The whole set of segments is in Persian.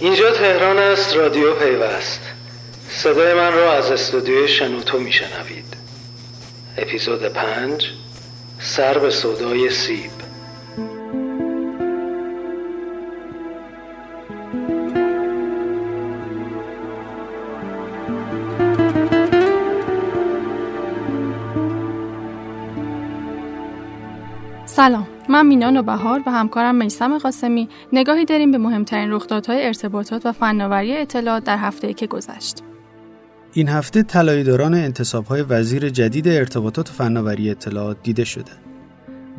اینجا تهران است رادیو پیوست. صدای من را از استودیوی شنوتو میشنوید. اپیزود پنج سر به صدای سیب. سلام. من مینا بهار و همکارم میسم قاسمی. نگاهی داریم به مهمترین رخدادهای ارتباطات و فناوری اطلاعات در هفته که گذشت. این هفته طلایه‌داران انتصابهای وزیر جدید ارتباطات و فناوری اطلاعات دیده شده.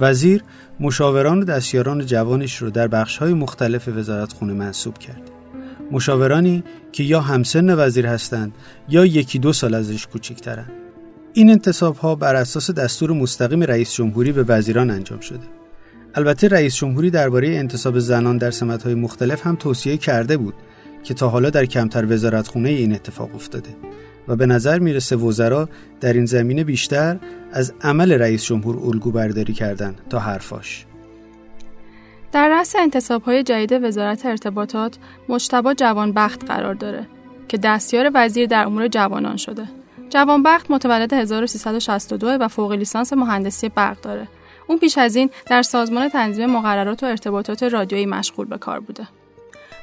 وزیر مشاوران و دستیاران جوانش رو در بخش‌های مختلف وزارتخونه منصوب کرد. مشاورانی که یا همسن وزیر هستند یا یکی دو سال ازش کوچکترند این انتصاب ها بر اساس دستور مستقیم رئیس جمهوری به وزیران انجام شده. البته رئیس جمهوری درباره انتصاب زنان در های مختلف هم توصیه کرده بود که تا حالا در کمتر وزارتخونه این اتفاق افتاده و به نظر می‌رسه وزرا در این زمینه بیشتر از عمل رئیس جمهور الگو برداری کردن تا حرفاش. در رأس انتصاب های جدید وزارت ارتباطات مجتبا جوانبخت قرار داره که دستیار وزیر در امور جوانان شده. جوانبخت متولد 1362 و فوق لیسانس مهندسی برق داره. اون پیش از این در سازمان تنظیم مقررات و ارتباطات رادیویی مشغول به کار بوده.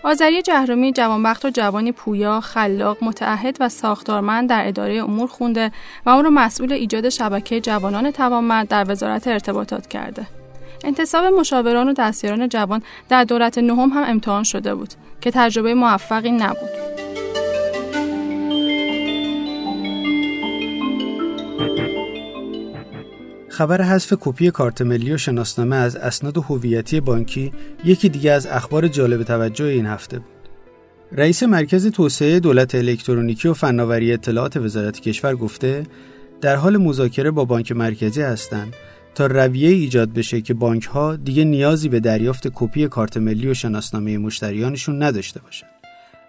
آذری جهرومی جوانبخت و جوانی پویا، خلاق، متعهد و ساختارمند در اداره امور خونده و اون رو مسئول ایجاد شبکه جوانان توانمند در وزارت ارتباطات کرده. انتصاب مشاوران و دستیاران جوان در دولت نهم هم امتحان شده بود که تجربه موفقی نبود. خبر حذف کپی کارت ملی و شناسنامه از اسناد هویتی بانکی یکی دیگه از اخبار جالب توجه این هفته بود. رئیس مرکز توسعه دولت الکترونیکی و فناوری اطلاعات وزارت کشور گفته در حال مذاکره با بانک مرکزی هستند تا رویه ایجاد بشه که بانک ها دیگه نیازی به دریافت کپی کارت ملی و شناسنامه مشتریانشون نداشته باشند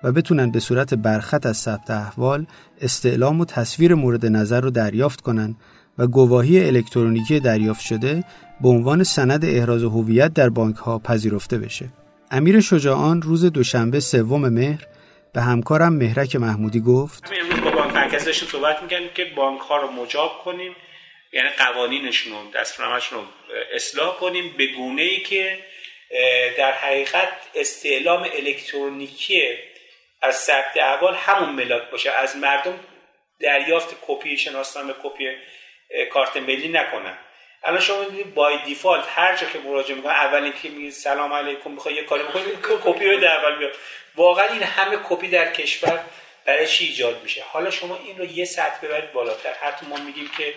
و بتونن به صورت برخط از ثبت احوال استعلام و تصویر مورد نظر رو دریافت کنن و گواهی الکترونیکی دریافت شده به عنوان سند احراز هویت در بانک ها پذیرفته بشه. امیر شجاعان روز دوشنبه سوم مهر به همکارم مهرک محمودی گفت امروز با بانک مرکزی داشتیم صحبت می‌کنیم که بانک ها رو مجاب کنیم یعنی قوانینشون رو رو اصلاح کنیم به گونه ای که در حقیقت استعلام الکترونیکی از ثبت احوال همون ملاک باشه از مردم دریافت کپی شناسنامه کپی کارت ملی نکنن. الان شما می‌دونید بای دیفالت هر جا که مراجعه می‌کنن اولین که میگه سلام علیکم می‌خوای یه کاری بکنید کپی رو در اول بیاد واقعا این همه کپی در کشور برای چی ایجاد میشه؟ حالا شما این رو یه سطح ببرید بالاتر. حتی ما میگیم که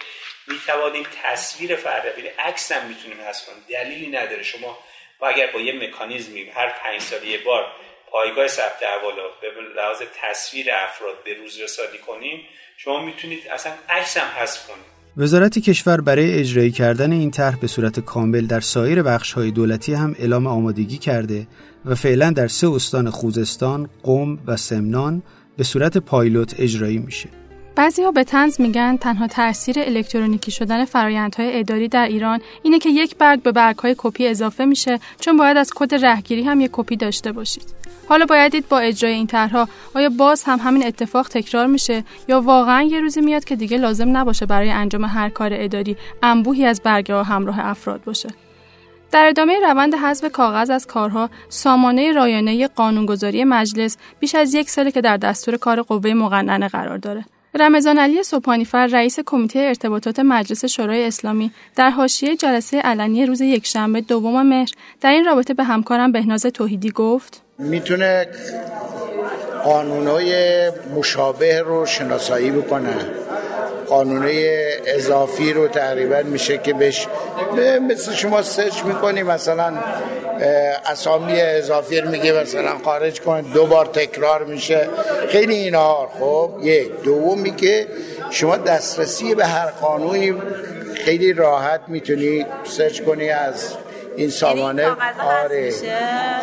می‌توانیم تصویر فرد ببینید عکس هم می‌تونیم حذف کنیم. دلیلی نداره. شما و اگر با یه مکانیزمی هر پنج سال یه بار پایگاه ثبت احوال به لحاظ تصویر افراد به روز رسانی کنیم شما می‌تونید اصلا عکس هم حذف کنید. وزارت کشور برای اجرایی کردن این طرح به صورت کامل در سایر های دولتی هم اعلام آمادگی کرده و فعلا در سه استان خوزستان، قم و سمنان به صورت پایلوت اجرایی میشه. بعضی ها به تنز میگن تنها تاثیر الکترونیکی شدن فرایندهای اداری در ایران اینه که یک برگ به برگ های کپی اضافه میشه چون باید از کد رهگیری هم یک کپی داشته باشید. حالا باید دید با اجرای این طرحها آیا باز هم همین اتفاق تکرار میشه یا واقعا یه روزی میاد که دیگه لازم نباشه برای انجام هر کار اداری انبوهی از برگه ها همراه افراد باشه. در ادامه روند حذف کاغذ از کارها سامانه رایانه قانونگذاری مجلس بیش از یک ساله که در دستور کار قوه مقننه قرار داره رمضان علی سوپانیفر رئیس کمیته ارتباطات مجلس شورای اسلامی در حاشیه جلسه علنی روز یکشنبه دوم مهر در این رابطه به همکارم بهناز توحیدی گفت. می‌تونه قانونهای مشابه رو شناسایی بکنه. قانونهای اضافی رو تقریبا میشه که بهش مثل شما سرچ می‌کنی مثلا اسامی اضافی رو میگه مثلا خارج کنه دو بار تکرار میشه. خیلی اینا خب یک. دومی که شما دسترسی به هر قانونی خیلی راحت می‌تونی سرچ کنی از این سامانه. آره.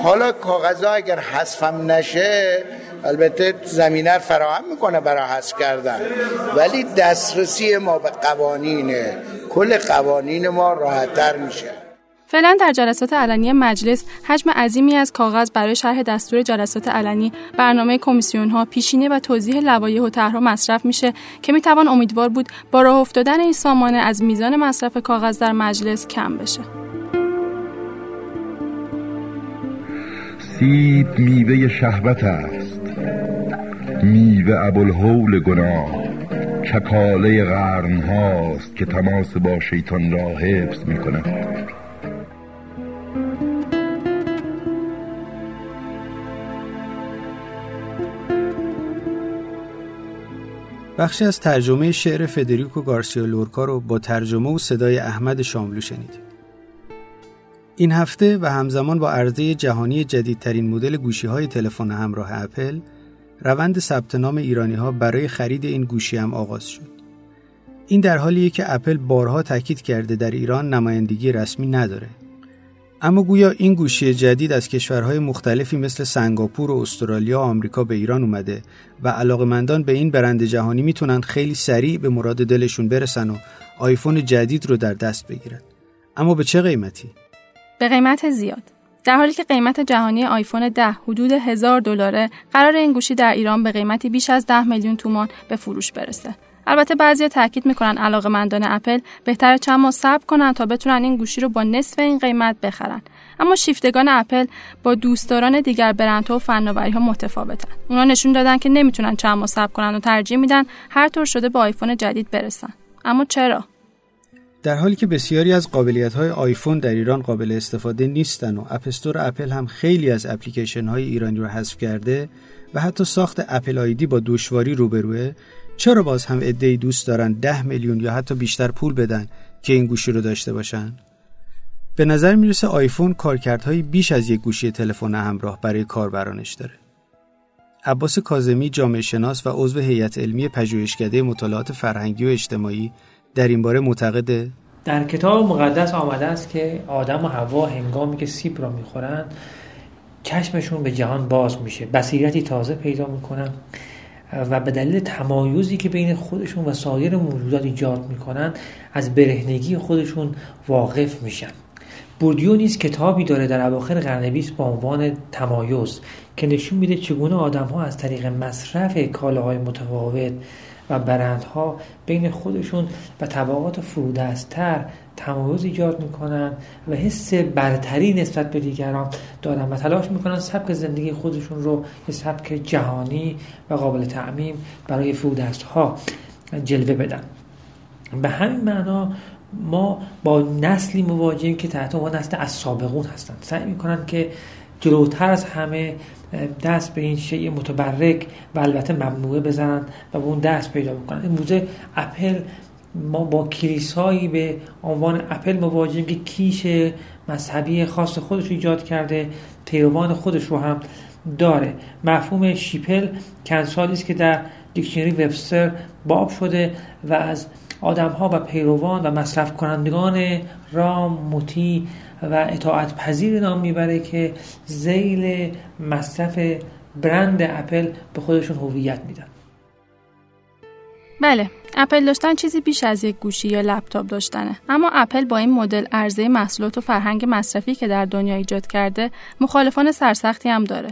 حالا کاغذ اگر حذفم نشه البته زمینه فراهم می‌کنه برای حذف کردن. ولی دسترسی ما به قوانین کل قوانین ما راحتتر میشه. فعلا در جلسات علنی مجلس حجم عظیمی از کاغذ برای شرح دستور جلسات علنی برنامه کمیسیون ها پیشینه و توضیح لوایح و طرحها مصرف میشه که می‌توان امیدوار بود با راه افتادن این سامانه از میزان مصرف کاغذ در مجلس کم بشه. سیب میوه شهوت است. میوه ابوالهول گناه. چکاله قرن هاست که تماس با شیطان را حفظ می کند بخشی از ترجمه شعر فدریکو گارسیا لورکا رو با ترجمه و صدای احمد شاملو شنید. این هفته و همزمان با عرضه جهانی جدیدترین مدل گوشی های تلفن همراه اپل روند ثبت نام ایرانی ها برای خرید این گوشی هم آغاز شد. این در حالیه که اپل بارها تاکید کرده در ایران نمایندگی رسمی نداره. اما گویا این گوشی جدید از کشورهای مختلفی مثل سنگاپور و استرالیا و آمریکا به ایران اومده و علاقمندان به این برند جهانی می‌تونن خیلی سریع به مراد دلشون برسن و آیفون جدید رو در دست بگیرن. اما به چه قیمتی؟ به قیمت زیاد. در حالی که قیمت جهانی آیفون 10 حدود هزار دلاره قرار این گوشی در ایران به قیمتی بیش از 10 میلیون تومان به فروش برسه البته بعضیا تاکید می‌کنن علاقمندان اپل بهتر چند ماه صبر کنن تا بتونن این گوشی رو با نصف این قیمت بخرن. اما شیفتگان اپل با دوستداران دیگر برندها و فناوری ها متفاوتن. اونا نشون دادن که نمی‌تونن چند ماه صبر کنن و ترجیح میدن هر طور شده به آیفون جدید برسن. اما چرا؟ در حالی که بسیاری از قابلیت های آیفون در ایران قابل استفاده نیستن و App Store اپل هم خیلی از اپلیکیشن های ایرانی رو حذف کرده و حتی ساخت Apple ID با دشواری روبروئه چرا باز هم عدهای دوست دارن ده میلیون یا حتی بیشتر پول بدن که این گوشی رو داشته باشن؟ به نظر می‌رسه آیفون کارکردهای بیش از یک گوشی تلفن همراه برای کاربرانش داره. عباس کازمی جامعه شناس و عضو هیئت علمی پژوهشکده مطالعات فرهنگی و اجتماعی در این باره معتقده؟ در کتاب مقدس آمده است که آدم و هوا هنگامی که سیب را می‌خورن چشمشون به جهان باز میشه. بصیرتی تازه پیدا می‌کنن. و به دلیل تمایزی که بین خودشون و سایر موجودات ایجاد می‌کنن از برهنگی خودشون واقف میشن. بوردیو نیز کتابی داره در اواخر قرن بیست با عنوان تمایز که نشون میده چگونه آدم ها از طریق مصرف کالاهای متفاوت و برندها بین خودشون و طبقات فرودستتر تمایز ایجاد می‌کنن و حس برتری نسبت به دیگران دارن و تلاش می‌کنن سبک زندگی خودشون رو یه سبک جهانی و قابل تعمیم برای فرودست ها جلوه بدن. به همین معنا ما با نسلی مواجهیم که تحت عنوان نسل از سابقون هستن. سعی می‌کنن که جلوتر از همه دست به این شیء متبرک و البته ممنوعه بزنن و به اون دست پیدا بکنن. امروزه اپل ما با کلیسایی به عنوان اپل مواجهیم که کیش مذهبی خاص خودش ایجاد کرده پیروان خودش رو هم داره. مفهوم sheeple چند سالی است که در دیکشنری وبستر باب شده و از آدم ها و پیروان و مصرف کنندگان رام مطیع و اطاعت پذیر نام می‌بره که ذیل مصرف برند اپل به خودشون هویت میدن. بله اپل داشتن چیزی بیش از یک گوشی یا لپتاپ داشتنه. اما اپل با این مدل عرضه محصولات و فرهنگ مصرفی که در دنیا ایجاد کرده مخالفان سرسختی هم داره.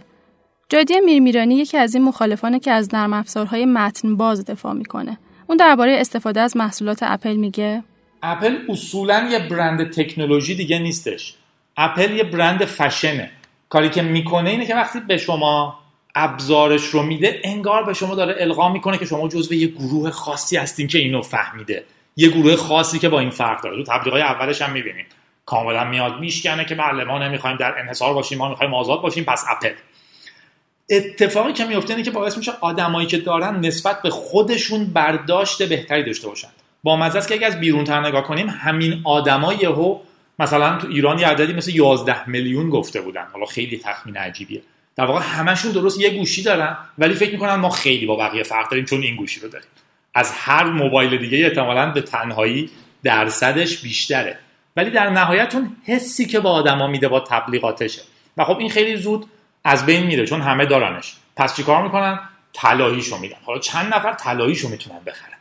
جادی میرمیرانی یکی از این مخالفانه که از نرم افزارهای متن باز دفاع می‌کنه. اون درباره استفاده از محصولات اپل میگه اپل اصولا یه برند تکنولوژی دیگه نیستش. اپل یه برند فشنه. کاری که می‌کنه اینه که وقتی به شما ابزارش رو میده انگار به شما داره القا می‌کنه که شما جزو یه گروه خاصی هستین که اینو فهمیده. یه گروه خاصی که با این فرق داره. تو تبلیغات اولش هم می‌بینیم. کاملا میاد میشکنه که بله ما نمی‌خوایم در انحصار باشیم ما می‌خوایم آزاد باشیم پس اپل اتفاقی که میفته اینه که باعث میشه آدمایی که دارن نسبت به خودشون برداشت بهتری داشته باشن. با مزه است که اگه از بیرون تر نگاه کنیم همین آدمای یهو مثلا تو ایران یه عددی مثل 11 میلیون گفته بودن. حالا خیلی تخمین عجیبیه. در واقع همشون درست یه گوشی دارن ولی فکر می‌کنن ما خیلی با بقیه فرق داریم چون این گوشی رو داریم. از هر موبایل دیگه احتمالا به تنهایی درصدش بیشتره. ولی در نهایت اون حسی که با آدما میده با تبلیغاتشه. و خب این خیلی زود از بین میره چون همه دارنش. پس چیکار می‌کنن؟ طلاییشو میدن. حالا چند نفر طلاییشو می‌تونن بخرن؟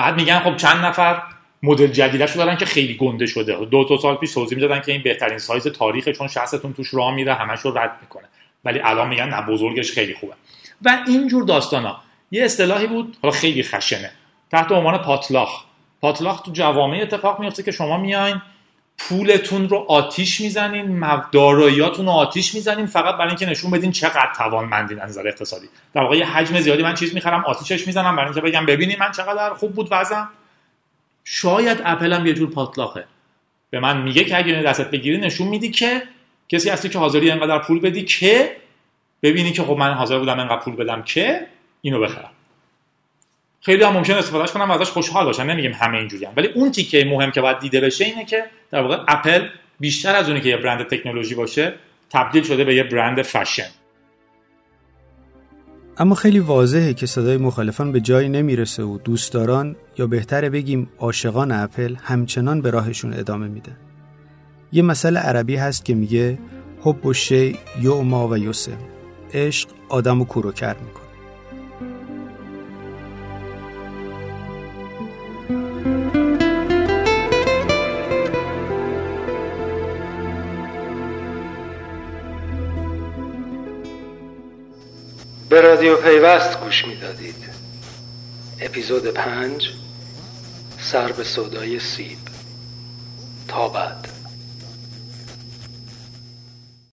بعد میگن خب چند نفر مدل جدیدش دارن که خیلی گنده شده. دو تا سال پیش توضیح می‌دادن که این بهترین سایز تاریخه چون شخصتون توش راه میره همش رو رد می‌کنه. ولی الان میگن نه بزرگش خیلی خوبه. و اینجور داستانا. یه اصطلاحی بود حالا خیلی خشنه. تحت عنوان پاتلاخ. پاتلاخ تو جوامع اتفاق میفته که شما میاین پولتون رو آتیش می‌زنین داراییاتون رو آتیش می‌زنین فقط برای اینکه نشون بدین چقدر توانمندین از نظر اقتصادی. در واقع یه حجم زیادی من چیز می‌خرم آتیشش می‌زنم برای اینکه بگم ببینید من چقدر خوب بود وضعم. شاید اپل هم یه جور پاتلاخه. به من میگه که اگه دستت بگیری نشون میدی که کسی هستی که حاضری انقدر پول بدی که ببینی که خب من حاضر بودم انقدر پول بدم که اینو بخرم. خیلی هم ممکن استفادهش کنم و ازش خوشحال باشن نمیگیم همه اینجوری هم. ولی اون تیکه مهم که باید دیده بشه اینه که در واقع اپل بیشتر از اونی که یه برند تکنولوژی باشه تبدیل شده به یه برند فشن اما خیلی واضحه که صدای مخالفان به جایی نمی‌رسه و دوستداران یا بهتره بگیم عاشقان اپل همچنان به راهشون ادامه میده. یه مسئله عربی هست که میگه حب و شی یوما و یوسم عشق آدم و کروکر می‌کنه به رادیو پیوست گوش می‌دادید. اپیزود پنج سر به صدای سیب. تا بعد.